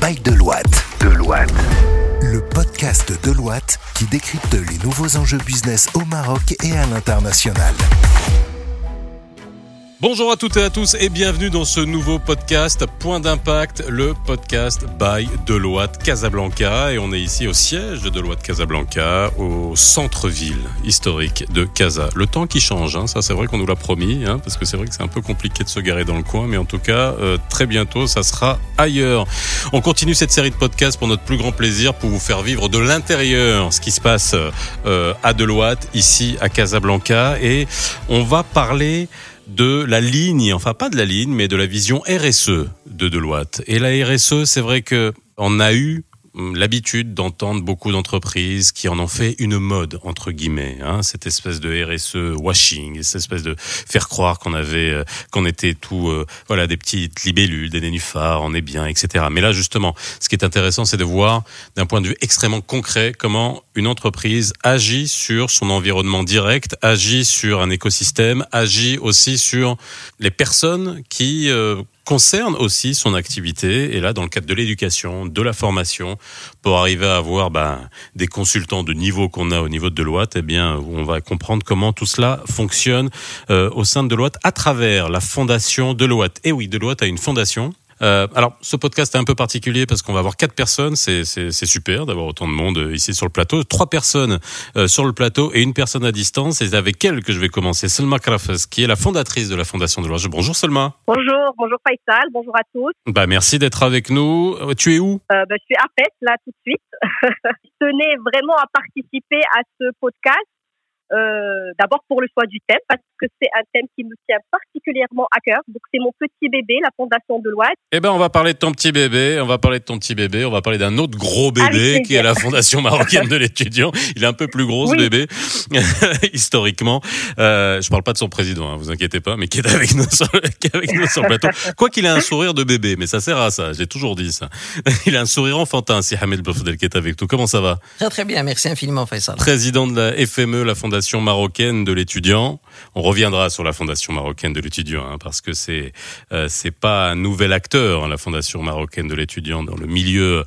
By Deloitte. Deloitte. Le podcast Deloitte qui décrypte les nouveaux enjeux business au Maroc et à l'international. Bonjour à toutes et à tous et bienvenue dans ce nouveau podcast Point d'impact, le podcast by Deloitte Casablanca et on est ici au siège de Deloitte Casablanca, au centre-ville historique de Casa. Le temps qui change, hein, ça c'est vrai qu'on nous l'a promis, hein, parce que c'est vrai que c'est un peu compliqué de se garer dans le coin, mais en tout cas euh, très bientôt ça sera ailleurs. On continue cette série de podcasts pour notre plus grand plaisir, pour vous faire vivre de l'intérieur ce qui se passe euh, à Deloitte, ici à Casablanca, et on va parler de la ligne, enfin pas de la ligne, mais de la vision RSE de Deloitte. Et la RSE, c'est vrai que on a eu l'habitude d'entendre beaucoup d'entreprises qui en ont fait une mode entre guillemets, hein, cette espèce de RSE washing, cette espèce de faire croire qu'on avait, euh, qu'on était tout, euh, voilà, des petites libellules, des nénuphars, on est bien, etc. Mais là justement, ce qui est intéressant, c'est de voir d'un point de vue extrêmement concret comment une entreprise agit sur son environnement direct, agit sur un écosystème, agit aussi sur les personnes qui euh, concernent aussi son activité. Et là, dans le cadre de l'éducation, de la formation, pour arriver à avoir ben, des consultants de niveau qu'on a au niveau de Deloitte, eh bien, on va comprendre comment tout cela fonctionne euh, au sein de Deloitte à travers la fondation Deloitte. Et oui, Deloitte a une fondation euh, alors, ce podcast est un peu particulier parce qu'on va avoir quatre personnes. C'est, c'est, c'est super d'avoir autant de monde euh, ici sur le plateau. Trois personnes euh, sur le plateau et une personne à distance. Et c'est avec elle que je vais commencer. Selma Krafes, qui est la fondatrice de la Fondation de Loire. Bonjour Selma. Bonjour, bonjour Faisal, bonjour à tous. Bah, merci d'être avec nous. Euh, Tu es où? Euh, bah, je suis à Pest, là, tout de suite. je tenais vraiment à participer à ce podcast. Euh, D'abord pour le choix du thème, parce que c'est un thème qui me tient particulièrement à cœur. Donc, c'est mon petit bébé, la Fondation de l'Ouest. Eh ben, on va parler de ton petit bébé. On va parler de ton petit bébé. On va parler d'un autre gros bébé Avec qui est la Fondation marocaine de l'étudiant. Il est un peu plus gros, ce Oui. bébé, historiquement. Euh, je parle pas de son président, hein, vous inquiétez pas, mais qui est avec nous sur, qui est avec nous sur le plateau. Quoi qu'il ait un sourire de bébé, mais ça sert à ça. J'ai toujours dit ça. Il a un sourire enfantin, si Hamid Bofdel qui est avec nous. Comment ça va? Très très bien, merci infiniment Faisal. Président de la FME, la Fondation marocaine de l'étudiant. On reviendra sur la Fondation marocaine de l'étudiant, hein, parce que c'est euh, c'est pas un nouvel acteur, hein, la Fondation marocaine de l'étudiant, dans le milieu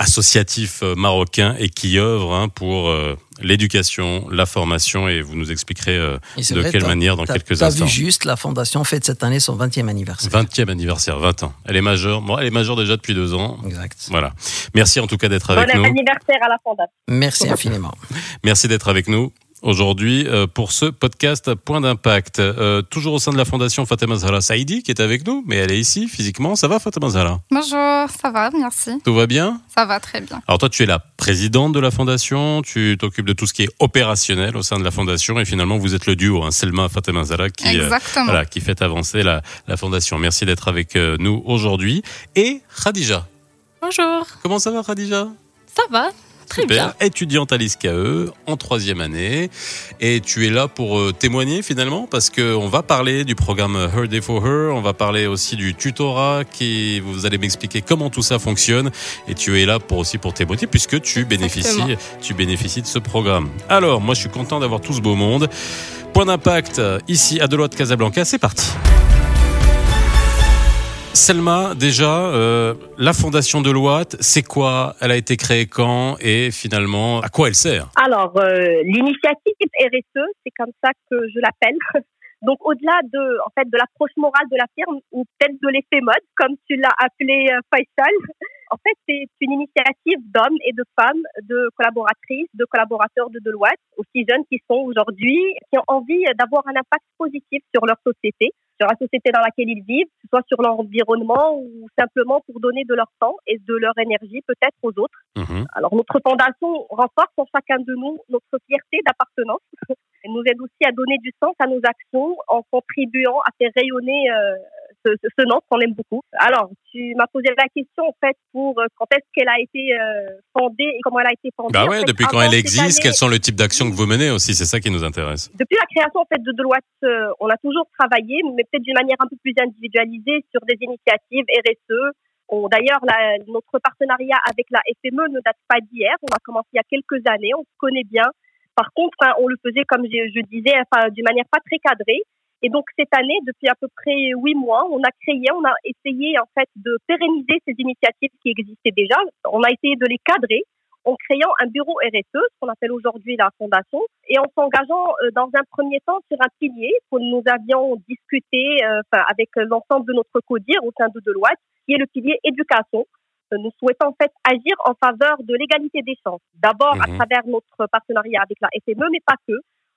associatif euh, marocain et qui œuvre hein, pour euh, l'éducation, la formation, et vous nous expliquerez euh, de vrai, quelle manière dans quelques t'as instants. vu juste, la fondation fête cette année son 20e anniversaire. 20e anniversaire, 20 ans. Elle est majeure. Bon, elle est majeure déjà depuis deux ans. Exact. Voilà. Merci en tout cas d'être Bon avec nous. anniversaire à la Fondation. Merci infiniment. Merci d'être avec nous aujourd'hui euh, pour ce podcast Point d'impact. Euh, toujours au sein de la fondation Fatima Zahra Saïdi qui est avec nous, mais elle est ici physiquement. Ça va Fatima Zahra? Bonjour, ça va, merci. Tout va bien? Ça va très bien. Alors toi tu es la présidente de la fondation, tu t'occupes de tout ce qui est opérationnel au sein de la fondation et finalement vous êtes le duo, hein, Selma Fatima Zahra qui, euh, voilà, qui fait avancer la, la fondation. Merci d'être avec nous aujourd'hui. Et Khadija. Bonjour, Comment ça va Khadija? Ça va Très Super. bien. Étudiante à l'ISKE en troisième année. Et tu es là pour euh, témoigner finalement parce qu'on va parler du programme Her Day for Her. On va parler aussi du tutorat qui, vous allez m'expliquer comment tout ça fonctionne. Et tu es là pour aussi pour témoigner puisque tu bénéficies, Exactement. tu bénéficies de ce programme. Alors, moi, je suis content d'avoir tout ce beau monde. Point d'impact ici à Deloitte Casablanca. C'est parti. Selma, déjà, euh, la fondation Deloitte, c'est quoi? Elle a été créée quand? Et finalement, à quoi elle sert? Alors, euh, l'initiative RSE, c'est comme ça que je l'appelle. Donc, au-delà de, en fait, de l'approche morale de la firme ou peut-être de l'effet mode, comme tu l'as appelé euh, Faisal, en fait, c'est une initiative d'hommes et de femmes, de collaboratrices, de collaborateurs de Deloitte, aussi jeunes qui sont aujourd'hui, qui ont envie d'avoir un impact positif sur leur société, sur la société dans laquelle ils vivent, que ce soit sur leur environnement ou simplement pour donner de leur temps et de leur énergie peut-être aux autres. Mhm. Alors, notre fondation renforce en chacun de nous notre fierté d'appartenance. Elle nous aide aussi à donner du sens à nos actions en contribuant à faire rayonner euh, ce, ce, nom qu'on aime beaucoup. Alors, tu m'as posé la question en fait pour euh, quand est-ce qu'elle a été euh, fondée et comment elle a été fondée. Bah En ouais, fait, depuis quand elle existe, année- quels sont le type d'actions que vous menez aussi C'est ça qui nous intéresse. depuis la création en fait de Deloitte, euh, on a toujours travaillé, mais peut-être d'une manière un peu plus individualisée sur des initiatives RSE. D'ailleurs, notre partenariat avec la FME ne date pas d'hier. On a commencé il y a quelques années. On se connaît bien. Par contre, hein, on le faisait comme je, je disais, enfin, d'une manière pas très cadrée. Et donc cette année, depuis à peu près huit mois, on a créé, on a essayé en fait de pérenniser ces initiatives qui existaient déjà. On a essayé de les cadrer en créant un bureau RSE, ce qu'on appelle aujourd'hui la fondation, et en s'engageant euh, dans un premier temps sur un pilier que nous avions discuté euh, avec l'ensemble de notre CODIR au sein de Deloitte, qui est le pilier éducation. Euh, nous souhaitons en fait agir en faveur de l'égalité des chances. D'abord à mhm. travers notre partenariat avec la FME, mais pas que.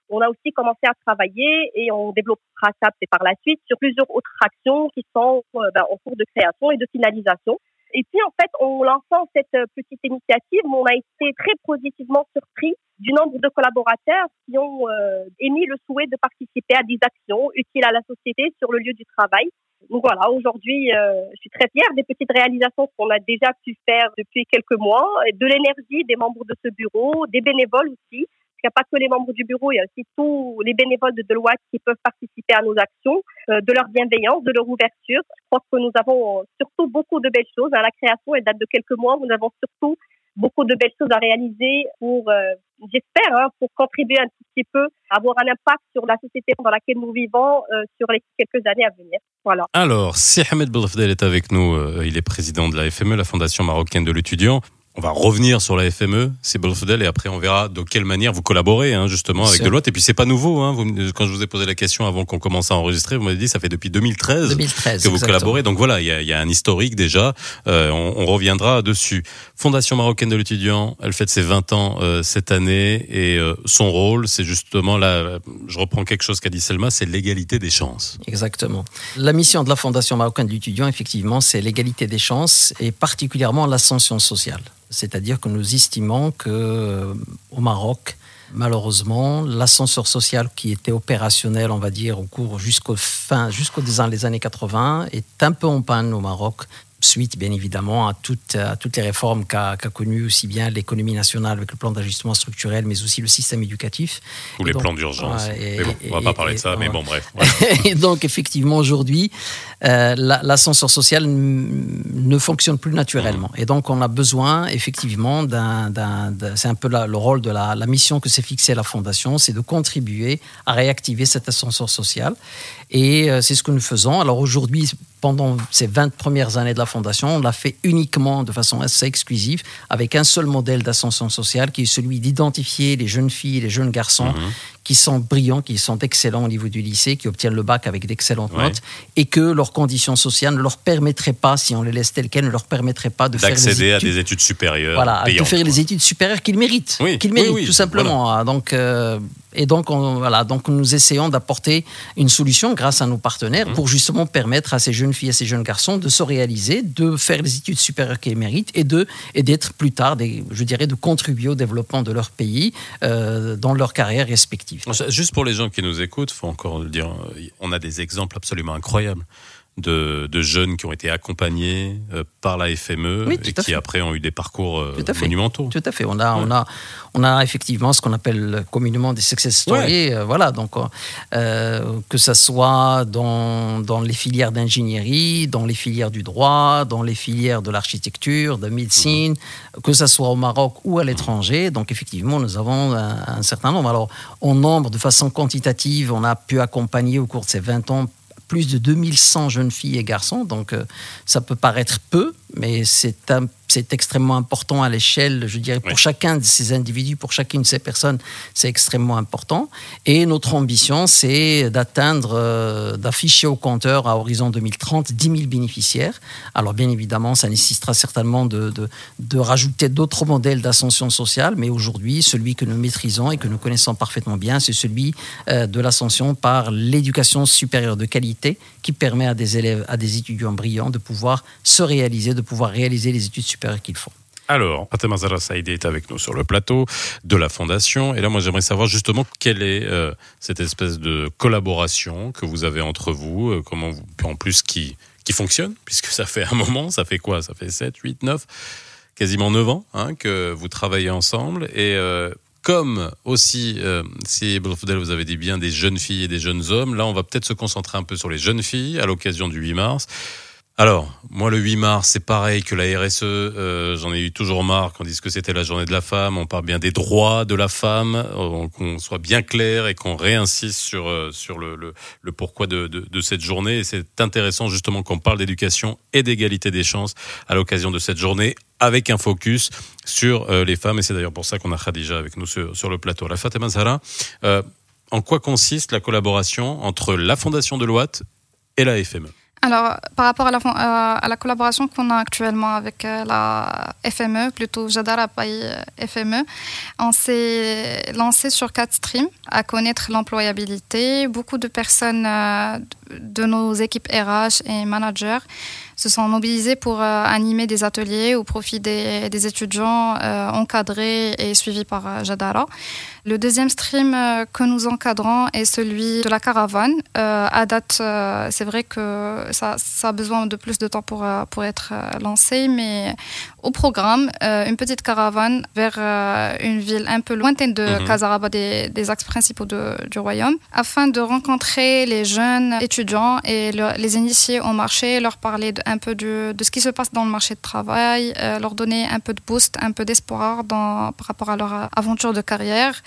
On a aussi commencé à travailler et on développera ça par la suite sur plusieurs autres actions qui sont ben, en cours de création et de finalisation. Et puis, en fait, en lançant cette euh, petite initiative, on a été très positivement surpris du nombre de collaborateurs qui ont euh, émis le souhait de participer à des actions utiles à la société sur le lieu du travail. Donc voilà, aujourd'hui, euh, je suis très fière des petites réalisations qu'on a déjà pu faire depuis quelques mois, de l'énergie des membres de ce bureau, des bénévoles aussi, n'y a pas que les membres du bureau, il y a aussi tous les bénévoles de Deloitte qui peuvent participer à nos actions, euh, de leur bienveillance, de leur ouverture. Je crois que nous avons euh, surtout beaucoup de belles choses. Hein. La création, elle date de quelques mois. Nous avons surtout beaucoup de belles choses à réaliser pour, euh, j'espère, hein, pour contribuer un petit peu, avoir un impact sur la société dans laquelle nous vivons sur les quelques années à venir. Voilà. Alors, si Ahmed Belfdel est avec nous, il est président de la FME, la Fondation marocaine de l'étudiant. On va revenir sur la FME, c'est Bolfedel, et après on verra de quelle manière vous collaborez hein, justement avec Deloitte. Et puis c'est pas nouveau. Hein, vous, quand je vous ai posé la question avant qu'on commence à enregistrer, vous m'avez dit ça fait depuis 2013, 2013 que vous collaborez. Donc voilà, il y a, y a, un historique déjà. Euh, on, on, reviendra dessus. Fondation marocaine de l'étudiant, elle fête ses 20 ans euh, cette année et euh, son rôle, c'est justement là. Je reprends quelque chose qu'a dit Selma, c'est l'égalité des chances. Exactement. La mission de la Fondation marocaine de l'étudiant, effectivement, c'est l'égalité des chances et particulièrement l'ascension sociale. C'est-à-dire que nous estimons que euh, au Maroc, malheureusement, l'ascenseur social qui était opérationnel, on va dire, au cours jusqu'au fin, jusqu'aux années 80, est un peu en panne au Maroc suite bien évidemment à toutes, à toutes les réformes qu'a qu connues aussi bien l'économie nationale avec le plan d'ajustement structurel, mais aussi le système éducatif. Ou les plans d'urgence. bon, on va pas parler de ça, mais bon, bref. et donc, effectivement, aujourd'hui, euh, l'ascenseur social ne fonctionne plus naturellement. Mmh. Et donc, on a besoin, effectivement, d'un. C'est un peu le rôle de la, la mission que s'est fixée la Fondation, c'est de contribuer à réactiver cet ascenseur social. Et euh, c'est ce que nous faisons. Alors aujourd'hui, pendant ces 20 premières années de la Fondation, on l'a fait uniquement de façon assez exclusive, avec un seul modèle d'ascension sociale, qui est celui d'identifier les jeunes filles et les jeunes garçons mhm qui sont brillants, qui sont excellents au niveau du lycée, qui obtiennent le bac avec d'excellentes notes, et que leurs conditions sociales ne leur permettraient pas, si on les laisse telles quelles, ne leur permettraient pas de faire d'accéder à des études supérieures. Voilà, de faire les études supérieures qu'ils méritent, qu'ils méritent tout simplement. Ah, donc, euh, et donc, on, voilà, donc nous essayons d'apporter une solution grâce à nos partenaires mmh. pour justement permettre à ces jeunes filles et ces jeunes garçons de se réaliser, de faire les études supérieures qu'ils méritent et de et d'être plus tard, des, je dirais, de contribuer au développement de leur pays euh, dans leur carrière respective. Juste pour les gens qui nous écoutent, faut encore le dire, on a des exemples absolument incroyables de, jeunes qui ont été accompagnés euh, par la FME et qui après ont eu des parcours euh, monumentaux. Tout à fait. On a, on a, on a effectivement ce qu'on appelle communément des success stories. Euh, voilà, donc que ce soit dans, dans les filières d'ingénierie, dans les filières du droit, dans les filières de l'architecture, de médecine, mhm. que ce soit au Maroc ou à l'étranger. Donc effectivement, nous avons un, un certain nombre. Alors, en nombre, de façon quantitative, on a pu accompagner au cours de ces 20 ans plus de 2100 jeunes filles et garçons, donc euh, ça peut paraître peu, mais c'est un c'est extrêmement important à l'échelle, je dirais, pour chacun de ces individus, pour chacune de ces personnes, c'est extrêmement important. Et notre ambition, c'est d'atteindre, euh, d'afficher au compteur à horizon 2030 10 000 bénéficiaires. Alors, bien évidemment, ça nécessitera certainement de, de, rajouter d'autres modèles d'ascension sociale, mais aujourd'hui, celui que nous maîtrisons et que nous connaissons parfaitement bien, c'est celui euh, de l'ascension par l'éducation supérieure de qualité qui permet à des élèves, à des étudiants brillants de pouvoir se réaliser, de pouvoir réaliser les études supérieures qu'il faut. Alors, Fatima Zara Saïdi est avec nous sur le plateau de la Fondation. Et là, moi, j'aimerais savoir justement quelle est euh, cette espèce de collaboration que vous avez entre vous, euh, comment vous, en plus qui, qui fonctionne, puisque ça fait un moment, ça fait quoi? Ça fait 7, 8, 9, quasiment 9 ans hein, que vous travaillez ensemble. Et euh, comme aussi, si vous avez dit bien des jeunes filles et des jeunes hommes, là, on va peut-être se concentrer un peu sur les jeunes filles à l'occasion du 8 mars Alors, moi, le 8 mars, c'est pareil que la RSE. Euh, J'en ai eu toujours marre qu'on dise que c'était la journée de la femme. On parle bien des droits de la femme, euh, qu'on soit bien clair et qu'on réinsiste sur euh, sur le, le, le pourquoi de, de, de, cette journée. Et c'est intéressant justement qu'on parle d'éducation et d'égalité des chances à l'occasion de cette journée, avec un focus sur euh, les femmes. Et c'est d'ailleurs pour ça qu'on a Khadija avec nous sur, le plateau. La Fatima Zahra, euh, en quoi consiste la collaboration entre la Fondation de Loite et la FME alors, par rapport à la, euh, à la collaboration qu'on a actuellement avec la FME, plutôt euh, FME, on s'est lancé sur quatre streams à connaître l'employabilité. Beaucoup de personnes de nos équipes RH et managers se sont mobilisés pour euh, animer des ateliers au profit des, étudiants euh, encadrés et suivis par euh, Jadara. Le deuxième stream que nous encadrons est celui de la caravane. à date, c'est vrai que ça, ça, a besoin de plus de temps pour, pour être lancé, mais au programme, une petite caravane vers une ville un peu lointaine de mmh. des, des, axes principaux de, du royaume, afin de rencontrer les jeunes étudiants et les initier au marché, leur parler de, un peu de, de, ce qui se passe dans le marché de travail, euh, leur donner un peu de boost, un peu d'espoir par rapport à leur aventure de carrière.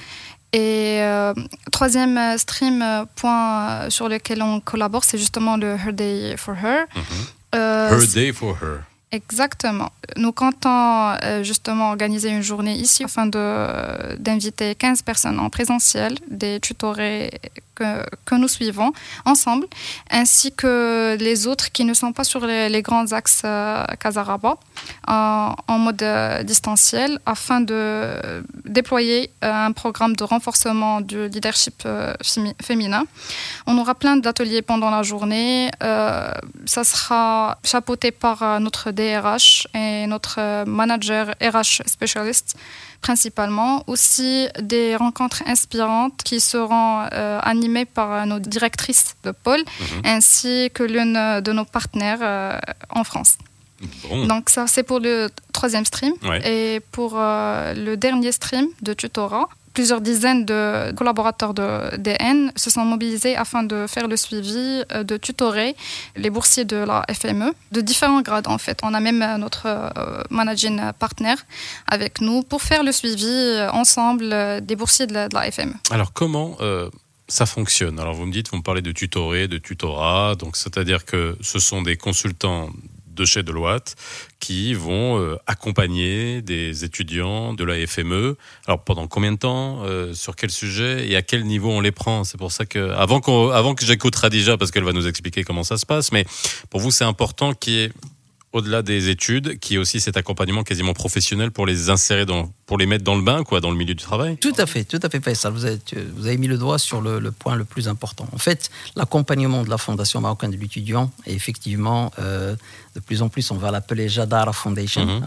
Et euh, troisième stream, euh, point sur lequel on collabore, c'est justement le Her Day for Her. Mm-hmm. her Day for Her. Exactement. Nous comptons euh, justement organiser une journée ici afin d'inviter 15 personnes en présentiel, des tutorés que, nous suivons ensemble, ainsi que les autres qui ne sont pas sur les, grands axes euh, Casaraba en, mode euh, distanciel afin de déployer un programme de renforcement du leadership féminin. On aura plein d'ateliers pendant la journée. ça sera chapeauté par notre DRH et notre manager RH spécialiste principalement. Aussi des rencontres inspirantes qui seront euh, animées par nos directrices de pôle mhm. ainsi que l'une de nos partenaires euh, en France. Donc ça c'est pour le troisième stream. Et pour euh, le dernier stream de tutorat, plusieurs dizaines de collaborateurs de DN se sont mobilisés afin de faire le suivi, euh, de tutorer les boursiers de la FME de différents grades en fait. On a même euh, notre euh, managing partner avec nous pour faire le suivi ensemble des boursiers de la, FME. Alors comment ça fonctionne? Alors vous me dites, vous me parlez de tutorer, de tutorat, donc c'est-à-dire que ce sont des consultants de chez Deloitte qui vont euh, accompagner des étudiants de la FME. Alors pendant combien de temps, euh, sur quel sujet et à quel niveau on les prend? C'est pour ça que avant, avant que j'écoute Radija parce qu'elle va nous expliquer comment ça se passe, mais pour vous c'est important qu'il y ait au-delà des études, qui est aussi cet accompagnement quasiment professionnel pour les insérer dans, pour les mettre dans le bain, quoi, dans le milieu du travail. Tout à fait, tout à fait, Faisal. Vous avez, vous avez mis le doigt sur le, point le plus important. En fait, l'accompagnement de la Fondation marocaine de l'étudiant est effectivement, euh, de plus en plus, on va l'appeler Jadara Foundation. Mhm.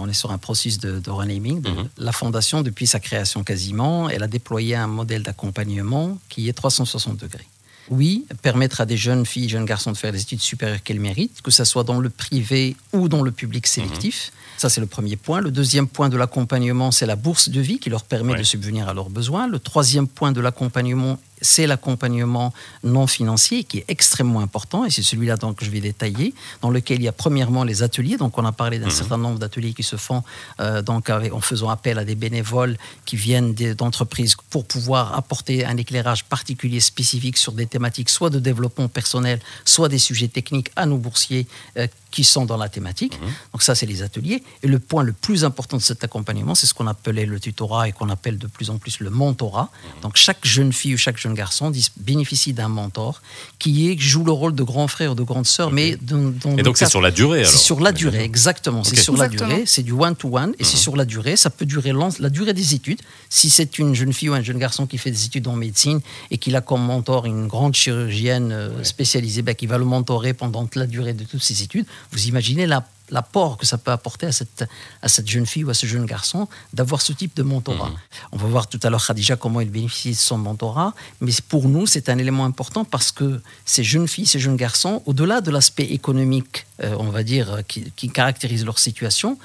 on, est sur un processus de, de renaming. Mhm. La Fondation, depuis sa création quasiment, elle a déployé un modèle d'accompagnement qui est 360 degrés oui, permettre à des jeunes filles, jeunes garçons de faire des études supérieures qu'elles méritent, que ce soit dans le privé ou dans le public sélectif. Mhm. Ça, c'est le premier point. Le deuxième point de l'accompagnement, c'est la bourse de vie qui leur permet de subvenir à leurs besoins. Le troisième point de l'accompagnement c'est l'accompagnement non financier qui est extrêmement important et c'est celui-là que je vais détailler, dans lequel il y a premièrement les ateliers. Donc on a parlé d'un mhm. certain nombre d'ateliers qui se font euh, donc en faisant appel à des bénévoles qui viennent d'entreprises pour pouvoir apporter un éclairage particulier spécifique sur des thématiques soit de développement personnel, soit des sujets techniques à nos boursiers euh, qui sont dans la thématique. Mhm. Donc ça, c'est les ateliers. Et le point le plus important de cet accompagnement, c'est ce qu'on appelait le tutorat et qu'on appelle de plus en plus le mentorat. Mhm. Donc chaque jeune fille ou chaque jeune garçon bénéficie d'un mentor qui est, joue le rôle de grand frère ou de grande sœur. Mais et donc c'est sur la durée alors C'est sur la durée, exactement. C'est sur la durée, c'est du one-to-one et c'est mhm. sur la durée. Ça peut durer la durée des études. Si c'est une jeune fille ou un jeune garçon qui fait des études en médecine et qu'il a comme mentor une grande chirurgienne euh, spécialisée, ben, qui va le mentorer pendant la durée de toutes ses études, vous imaginez l'apport que ça peut apporter à cette, à cette jeune fille ou à ce jeune garçon d'avoir ce type de mentorat. Mhm. On va voir tout à l'heure Khadija comment il bénéficie de son mentorat, mais pour nous c'est un élément important parce que ces jeunes filles, ces jeunes garçons, au-delà de l'aspect économique, euh, on va dire, qui, qui, caractérise leur situation,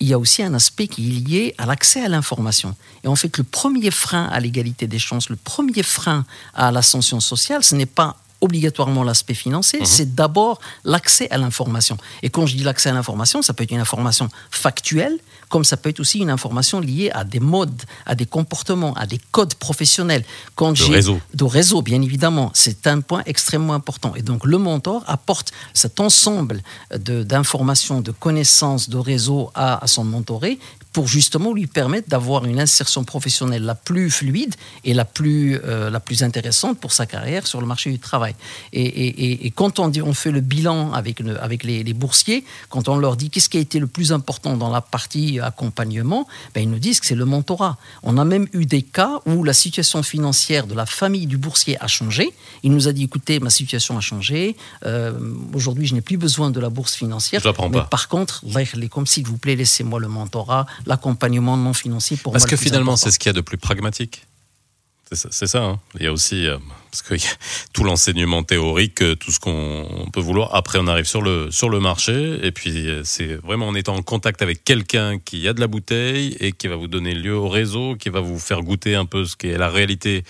il y a aussi un aspect qui est lié à l'accès à l'information. Et en fait, le premier frein à l'égalité des chances, le premier frein à l'ascension sociale, ce n'est pas obligatoirement l'aspect financier, Mhm. c'est d'abord l'accès à l'information. Et quand je dis l'accès à l'information, ça peut être une information factuelle, comme ça peut être aussi une information liée à des modes, à des comportements, à des codes professionnels. Quand De réseau. de réseau, bien évidemment. C'est un point extrêmement important. Et donc, le mentor apporte cet ensemble de- d'informations, de, connaissances, de réseau à, à son mentoré pour justement lui permettre d'avoir une insertion professionnelle la plus fluide et la plus, euh, la plus intéressante pour sa carrière sur le marché du travail. Et, et- et- et quand on, dit, on fait le bilan avec, le- avec les, les boursiers, quand on leur dit qu'est-ce qui a été le plus important dans la partie accompagnement, ben, ils nous disent que c'est le mentorat. On a même eu des cas où la situation financière de la famille du boursier a changé. Il nous a dit écoutez, ma situation a changé. Euh, Aujourd'hui, je n'ai plus besoin de la bourse financière. Je la prends mais pas. par contre, comme s'il vous plaît, laissez-moi le mentorat, l'accompagnement non financier pour Parce moi. que finalement, c'est ce qu'il y a de plus pragmatique. C'est ça. hein. Il y a aussi euh, parce que y a tout l'enseignement théorique, euh, tout ce qu'on on peut vouloir. Après, on arrive sur le sur le marché, et puis euh, c'est vraiment en étant en contact avec quelqu'un qui a de la bouteille et qui va vous donner lieu au réseau, qui va vous faire goûter un peu ce qui est la réalité.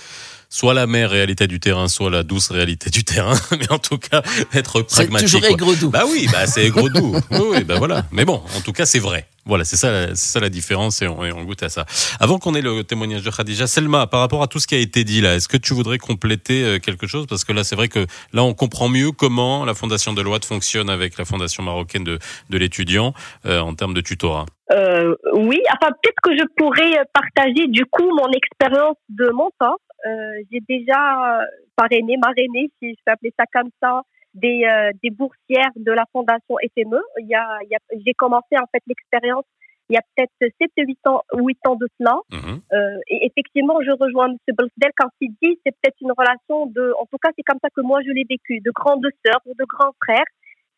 Soit la mère réalité du terrain, soit la douce réalité du terrain. Mais en tout cas, être c'est pragmatique. toujours quoi. aigre doux. Bah oui, bah c'est gros doux. Oui, oui, bah voilà. Mais bon, en tout cas, c'est vrai. Voilà, c'est ça, la- c'est ça la différence et on, et on goûte à ça. Avant qu'on ait le témoignage de Khadija, Selma, par rapport à tout ce qui a été dit là, est-ce que tu voudrais compléter euh, quelque chose? Parce que là, c'est vrai que là, on comprend mieux comment la Fondation de Deloitte fonctionne avec la Fondation marocaine de, de l'étudiant euh, en termes de tutorat. Euh, oui, enfin peut-être que je pourrais partager du coup mon expérience de mentor. Euh, j'ai déjà parrainé, marrainé, si je peux appeler ça comme ça, des, euh, des boursières de la fondation FME. Il y a, il y a, j'ai commencé en fait l'expérience il y a peut-être 7 8 ans, 8 ans de cela. Mhm. Euh, et effectivement, je rejoins M. Bolsdel quand il dit c'est peut-être une relation de, en tout cas, c'est comme ça que moi je l'ai vécu, de grande sœur ou de grand frère.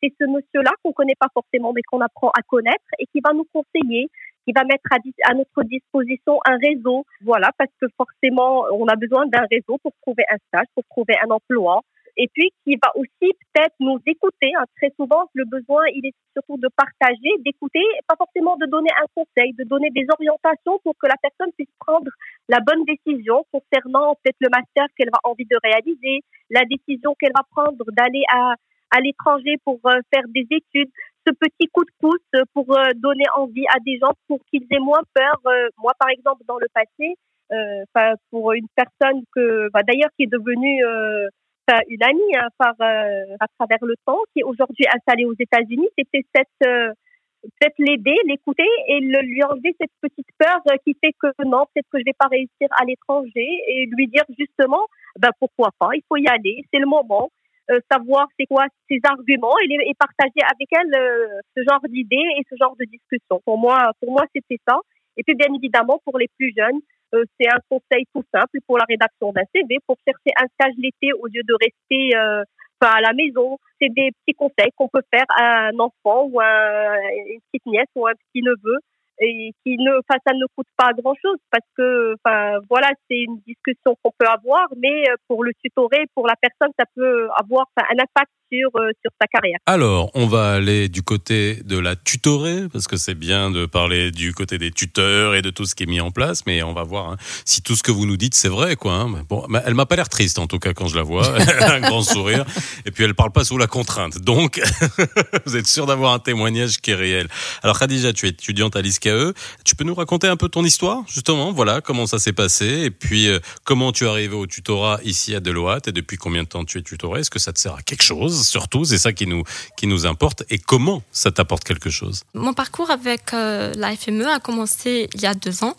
C'est ce monsieur-là qu'on connaît pas forcément, mais qu'on apprend à connaître et qui va nous conseiller, qui va mettre à, notre disposition un réseau. Voilà, parce que forcément, on a besoin d'un réseau pour trouver un stage, pour trouver un emploi. Et puis, qui va aussi peut-être nous écouter. hein. Très souvent, le besoin, il est surtout de partager, d'écouter, pas forcément de donner un conseil, de donner des orientations pour que la personne puisse prendre la bonne décision concernant peut-être le master qu'elle va envie de réaliser, la décision qu'elle va prendre d'aller à, à l'étranger pour euh, faire des études, ce petit coup de pouce pour euh, donner envie à des gens pour qu'ils aient moins peur. Euh, moi, par exemple, dans le passé, euh, pour une personne que, d'ailleurs, qui est devenue euh, une amie hein, par, euh, à travers le temps, qui est aujourd'hui installée aux États-Unis, c'était cette euh, peut-être l'aider, l'écouter et le, lui enlever cette petite peur qui fait que non, peut-être que je vais pas réussir à l'étranger et lui dire justement, ben pourquoi pas, il faut y aller, c'est le moment, savoir c'est quoi ses arguments et, les- et partager avec elle euh, ce genre d'idées et ce genre de discussion. Pour moi, pour moi c'était ça. Et puis bien évidemment pour les plus jeunes, euh, c'est un conseil tout simple pour la rédaction d'un CV, pour chercher un stage l'été au lieu de rester euh, à la maison. C'est des petits conseils qu'on peut faire à un enfant ou à une petite nièce ou un petit neveu et qui ne, enfin, ça ne coûte pas grand chose parce que, enfin, voilà, c'est une discussion qu'on peut avoir, mais euh, pour le tutorer, pour la personne, ça peut avoir un impact sur, euh, sur sa carrière. Alors, on va aller du côté de la tutorée, parce que c'est bien de parler du côté des tuteurs et de tout ce qui est mis en place, mais on va voir hein, si tout ce que vous nous dites, c'est vrai. quoi. hein. Bon, elle m'a pas l'air triste, en tout cas, quand je la vois. Elle a un grand sourire. Et puis, elle parle pas sous la contrainte. Donc, vous êtes sûr d'avoir un témoignage qui est réel. Alors, Khadija, tu es étudiante à l'ISCAE. Tu peux nous raconter un peu ton histoire, justement? Voilà, comment ça s'est passé, et puis euh, comment tu es arrivé au tutorat ici à Deloitte, et depuis combien de temps tu es tutoré Est-ce que ça te sert à quelque chose? Surtout, c'est ça qui nous, qui nous importe, et comment ça t'apporte quelque chose? Mon parcours avec euh, la FME a commencé il y a deux ans.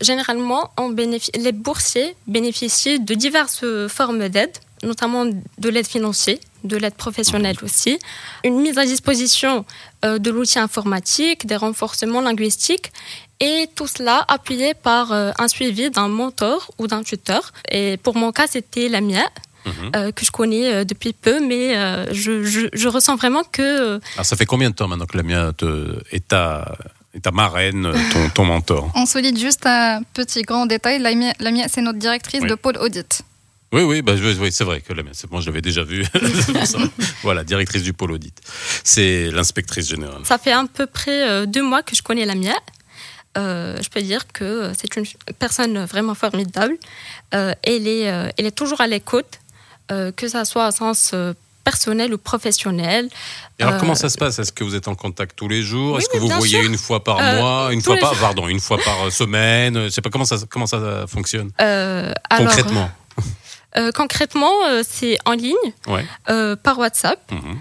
Généralement, on bénéficie- les boursiers bénéficient de diverses formes d'aide, notamment de l'aide financière, de l'aide professionnelle aussi, une mise à disposition euh, de l'outil informatique, des renforcements linguistiques, et tout cela appuyé par euh, un suivi d'un mentor ou d'un tuteur. Et pour mon cas, c'était la mienne. Mhm. euh, que je connais euh, depuis peu, mais euh, je, je- je ressens vraiment que Alors, ça fait combien de temps maintenant que la mienne te, est, ta, est ta marraine, ton, ton mentor? On souligne juste un petit grand détail. La mienne, c'est notre directrice Oui. de pôle audit. Oui, oui, bah, oui c'est vrai que la mienne, c'est- moi je l'avais déjà vue. Voilà, directrice du pôle audit. C'est l'inspectrice générale. Ça fait à peu près euh, deux mois que je connais la mienne. Euh, je peux dire que c'est une personne vraiment formidable. Euh, elle, est, euh, elle est toujours à l'écoute. Que ça soit au sens personnel ou professionnel. Et alors, comment ça se passe? Est-ce que vous êtes en contact tous les jours? Est-ce que vous voyez une fois par mois, une fois par, pardon, une fois par semaine? Je sais pas comment ça, comment ça fonctionne? Concrètement. concrètement, c'est en ligne, par WhatsApp. Mhm.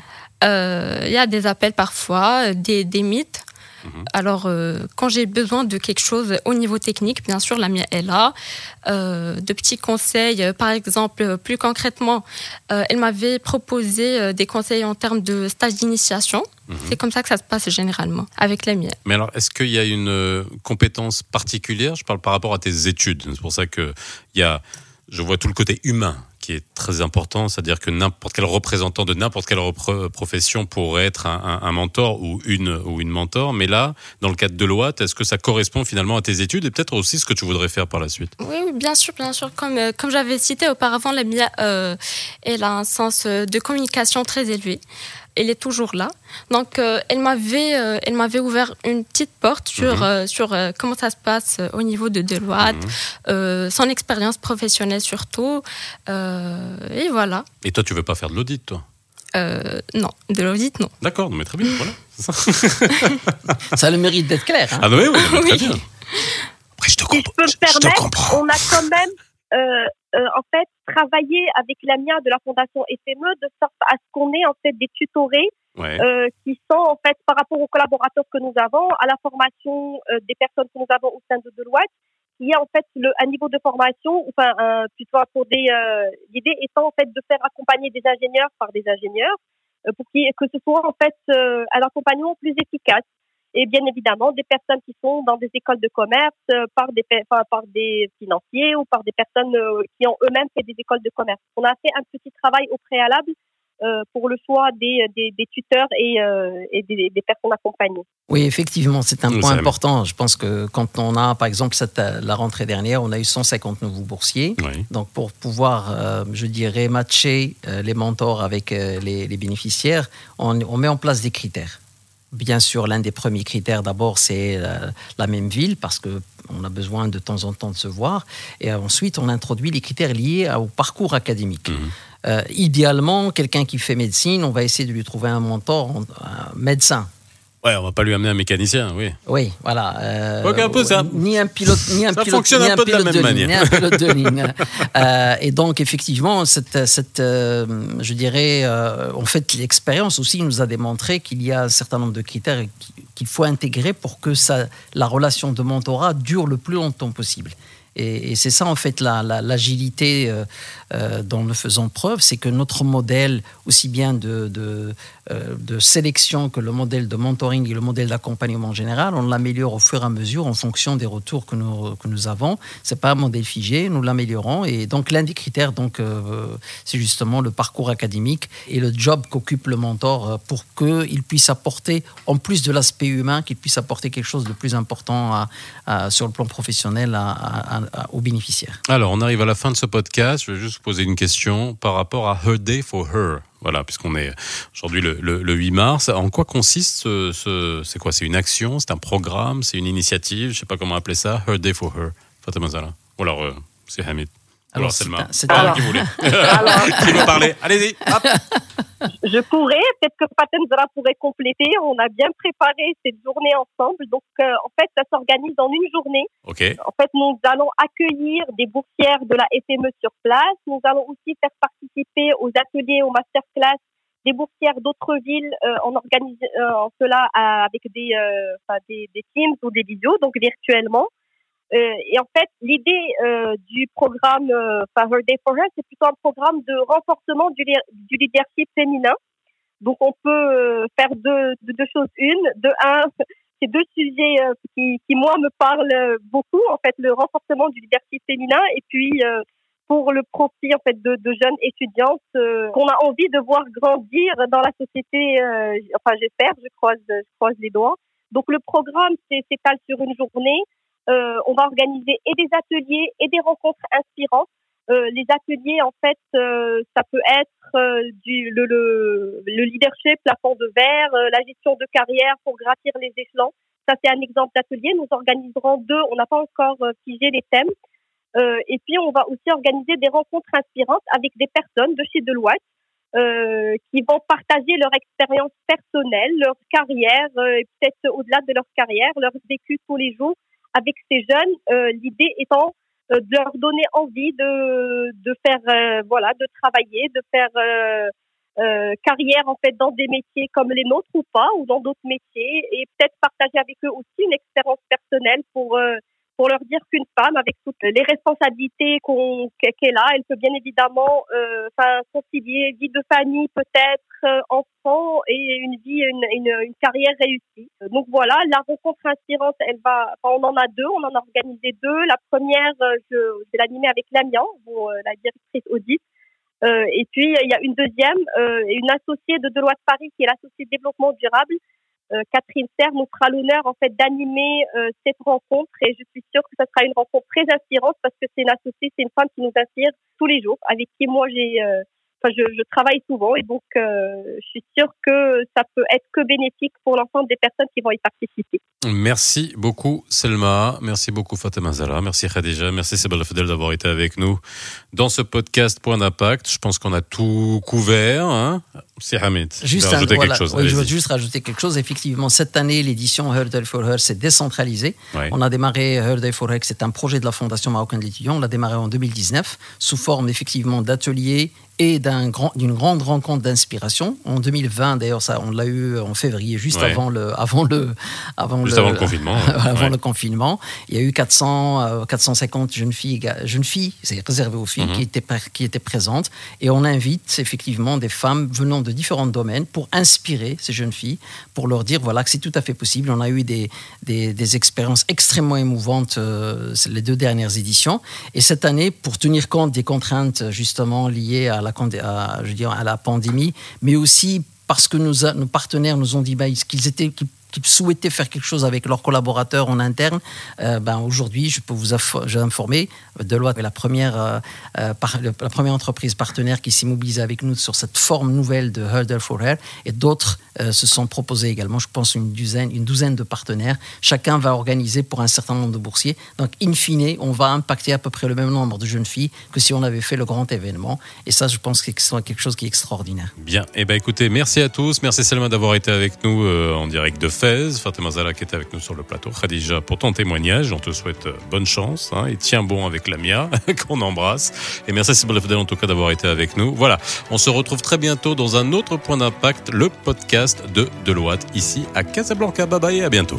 Il y a des appels parfois, des, des mythes. Mhm. Alors, euh, quand j'ai besoin de quelque chose au niveau technique, bien sûr, la mienne est là. Euh, de petits conseils, euh, par exemple, plus concrètement, elle m'avait proposé des conseils en termes de stage d'initiation. Mhm. C'est comme ça que ça se passe généralement avec la mienne. Mais alors, est-ce qu'il y a une compétence particulière? Je parle par rapport à tes études. C'est pour ça que il y a, je vois tout le côté humain qui est très important, c'est-à-dire que n'importe quel représentant de n'importe quelle profession pourrait être un, mentor ou une, ou une mentor. Mais là, dans le cadre de loi, est-ce que ça correspond finalement à tes études et peut-être aussi ce que tu voudrais faire par la suite? Oui, bien sûr, bien sûr. Comme, euh, comme j'avais cité auparavant, la MIA, euh, elle a un sens de communication très élevé elle est toujours là. Donc, euh, elle m'avait, euh, elle m'avait ouvert une petite porte sur, mhm. euh, sur comment ça se passe au niveau de Deloitte, mhm. son expérience professionnelle surtout, et voilà. Et toi, tu veux pas faire de l'audit, toi? Non, de l'audit, non. D'accord, mais très bien, voilà. Ça. ça a le mérite d'être clair. Hein. Ah oui, oui, très bien. Après, je te, comprends. On a quand même euh, en fait travailler avec l'AMIA de la Fondation FME de sorte à ce qu'on ait en fait des tutorés euh, qui sont en fait par rapport aux collaborateurs que nous avons, à la formation euh, des personnes que nous avons au sein de Deloitte, qui y a en fait le, un niveau de formation, enfin un, plutôt pour des l'idée étant en fait de faire accompagner des ingénieurs par des ingénieurs pour que ce soit en fait un accompagnement plus efficace et bien évidemment des personnes qui sont dans des écoles de commerce euh, par des par des financiers ou par des personnes euh, qui ont eux-mêmes fait des écoles de commerce. On a fait un petit travail au préalable euh, pour le choix des, des, des tuteurs et, et des, des, personnes accompagnées. Oui, effectivement, c'est un point important. Je pense que quand on a, par exemple, cette, la rentrée dernière, on a eu 150 nouveaux boursiers. Donc, pour pouvoir, je dirais, matcher les mentors avec les, les bénéficiaires, on, on met en place des critères. Bien sûr, l'un des premiers critères d'abord, c'est euh, la, même ville, parce qu'on a besoin de temps en temps de se voir. Et ensuite, on introduit les critères liés au parcours académique. Mmh. Euh, idéalement, quelqu'un qui fait médecine, on va essayer de lui trouver un mentor, un médecin. Ouais, on va pas lui amener un mécanicien, oui. Oui, voilà. Euh, un peu ça. Ni un pilote, ni un ça pilote, fonctionne un peu de la même manière. Ni un pilote de ligne. euh, et donc, effectivement, cette, cette euh, je dirais, euh, en fait, l'expérience aussi nous a démontré qu'il y a un certain nombre de critères qu'il faut intégrer pour que ça, la relation de mentorat dure le plus longtemps possible. Et, c'est ça, en fait, l'agilité la, euh, dont nous faisons preuve, c'est que notre modèle, aussi bien de, euh, de, sélection que le modèle de mentoring et le modèle d'accompagnement en général, on l'améliore au fur et à mesure en fonction des retours que nous, que nous avons. Ce n'est pas un modèle figé, nous l'améliorons. Et donc, l'un des critères, donc, euh, c'est justement le parcours académique et le job qu'occupe le mentor pour qu'il puisse apporter, en plus de l'aspect humain, qu'il puisse apporter quelque chose de plus important sur le plan professionnel aux bénéficiaires. Alors, on arrive à la fin de ce podcast. Je vais juste poser une question par rapport à Her Day for Her. Voilà, puisqu'on est aujourd'hui le, le, 8 mars. En quoi consiste ce, c'est quoi? C'est une action? C'est un programme? C'est une initiative? Je sais pas comment appeler ça. Her Day for Her. Fatima Zala. Ou alors, euh, c'est Hamid. Alors, Selma. C'est alors, qui voulait. qui veut parler? Allez-y. Je pourrais, peut-être que Patenzara pourrait compléter. On a bien préparé cette journée ensemble. Donc, euh, en fait, ça s'organise en une journée. Ok. En fait, nous allons accueillir des boursières de la FME sur place. Nous allons aussi faire participer aux ateliers, aux masterclass des boursières d'autres villes. Euh, on organise euh, cela avec des, des, des Teams ou des vidéos, donc virtuellement. Euh, et en fait, l'idée euh, du programme euh, Her Day for Her, c'est plutôt un programme de renforcement du, du leadership féminin. Donc, on peut euh, faire deux, deux, choses. Une, de un, c'est deux sujets euh, qui, qui, moi, me parlent beaucoup. En fait, le renforcement du leadership féminin et puis pour le profit en fait de, de jeunes étudiantes qu'on a envie de voir grandir dans la société. enfin, j'espère, je croise, je croise les doigts. Donc, le programme s'étale sur une journée. Euh, on va organiser et des ateliers et des rencontres inspirantes. Euh, les ateliers, en fait, euh, ça peut être du, le, le, le, leadership, la fond de verre, la gestion de carrière pour gravir les échelons. Ça, c'est un exemple d'atelier. Nous organiserons deux. On n'a pas encore figé les thèmes. Et puis, on va aussi organiser des rencontres inspirantes avec des personnes de chez Deloitte qui vont partager leur expérience personnelle, leur carrière, peut-être au-delà de leur carrière, leur vécu tous les jours avec ces jeunes. Euh, L'idée étant euh, de leur donner envie de, de faire, euh, voilà, de travailler, de faire carrière en fait dans des métiers comme les nôtres ou pas, ou dans d'autres métiers, et peut-être partager avec eux aussi une expérience personnelle pour pour leur dire qu'une femme, avec toutes les responsabilités qu'elle a, elle peut bien évidemment euh, concilier vie de famille, peut-être euh, enfant et une vie, une, une, carrière réussie. Donc voilà, la rencontre inspirante, elle va, on en a deux, on en a organisé deux. La première, euh, je, vais l'animer avec Lamian, euh, la directrice audit. Et puis il y a une deuxième, euh, une associée de Deloitte Paris qui est l'associée développement durable, Catherine Serre nous fera l'honneur en fait d'animer euh, cette rencontre et je suis sûre que ce sera une rencontre très inspirante parce que c'est une associée, c'est une femme qui nous inspire tous les jours, avec qui moi j'ai euh, je, travaille souvent et donc euh, je suis sûre que ça peut être que bénéfique pour l'ensemble des personnes qui vont y participer. Merci beaucoup Selma, merci beaucoup Fatima Zara, merci Khadija, merci Sebal Fedel d'avoir été avec nous dans ce podcast Point d'impact. Je pense qu'on a tout couvert. Hein c'est Hamid. Juste rajouter quelque chose. je veux juste rajouter quelque chose. Effectivement, cette année, l'édition Hurdle for Her s'est décentralisée. On a démarré Hurdle for Her, c'est un projet de la Fondation marocaine de l'étudiant. On l'a démarré en 2019 sous forme effectivement d'ateliers et d'une grand, grande rencontre d'inspiration. En 2020, d'ailleurs, ça, on l'a eu en février, juste avant le, avant le, avant juste le, avant le confinement. avant le confinement, il y a eu 400, 450 euh, jeunes filles, jeunes filles, c'est réservé aux filles mhm. qui étaient qui étaient présentes, et on invite effectivement des femmes venant de différents domaines pour inspirer ces jeunes filles, pour leur dire voilà que c'est tout à fait possible. On a eu des, des, des expériences extrêmement émouvantes euh, les deux dernières éditions, et cette année, pour tenir compte des contraintes justement liées à la à, je à la pandémie, mais aussi parce que nos, nos partenaires nous ont dit bah, qu'ils étaient, qui souhaitaient faire quelque chose avec leurs collaborateurs en interne, euh, ben aujourd'hui, je peux vous informer, Deloitte est la première, euh, euh, la première entreprise partenaire qui s'est mobilisée avec nous sur cette forme nouvelle de Hurdle for Air, et d'autres se sont proposés également. Je pense une douzaine, une douzaine de partenaires. Chacun va organiser pour un certain nombre de boursiers. Donc, in fine, on va impacter à peu près le même nombre de jeunes filles que si on avait fait le grand événement. Et ça, je pense que c'est quelque chose qui est extraordinaire. Bien. Eh ben, écoutez, merci à tous. Merci Selma d'avoir été avec nous en direct de Fatima Zala qui était avec nous sur le plateau. Khadija, pour ton témoignage, on te souhaite euh, bonne chance hein, et tiens bon avec la Mia, qu'on embrasse. Et merci Sibel en tout cas d'avoir été avec nous. Voilà, on se retrouve très bientôt dans un autre point d'impact, le de Deloitte, ici à Casablanca. Bye bye et à bientôt.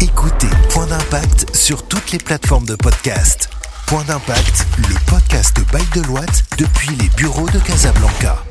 Écoutez Point d'impact sur toutes les plateformes de podcast. Point d'impact, le podcast by Deloitte depuis les bureaux de Casablanca.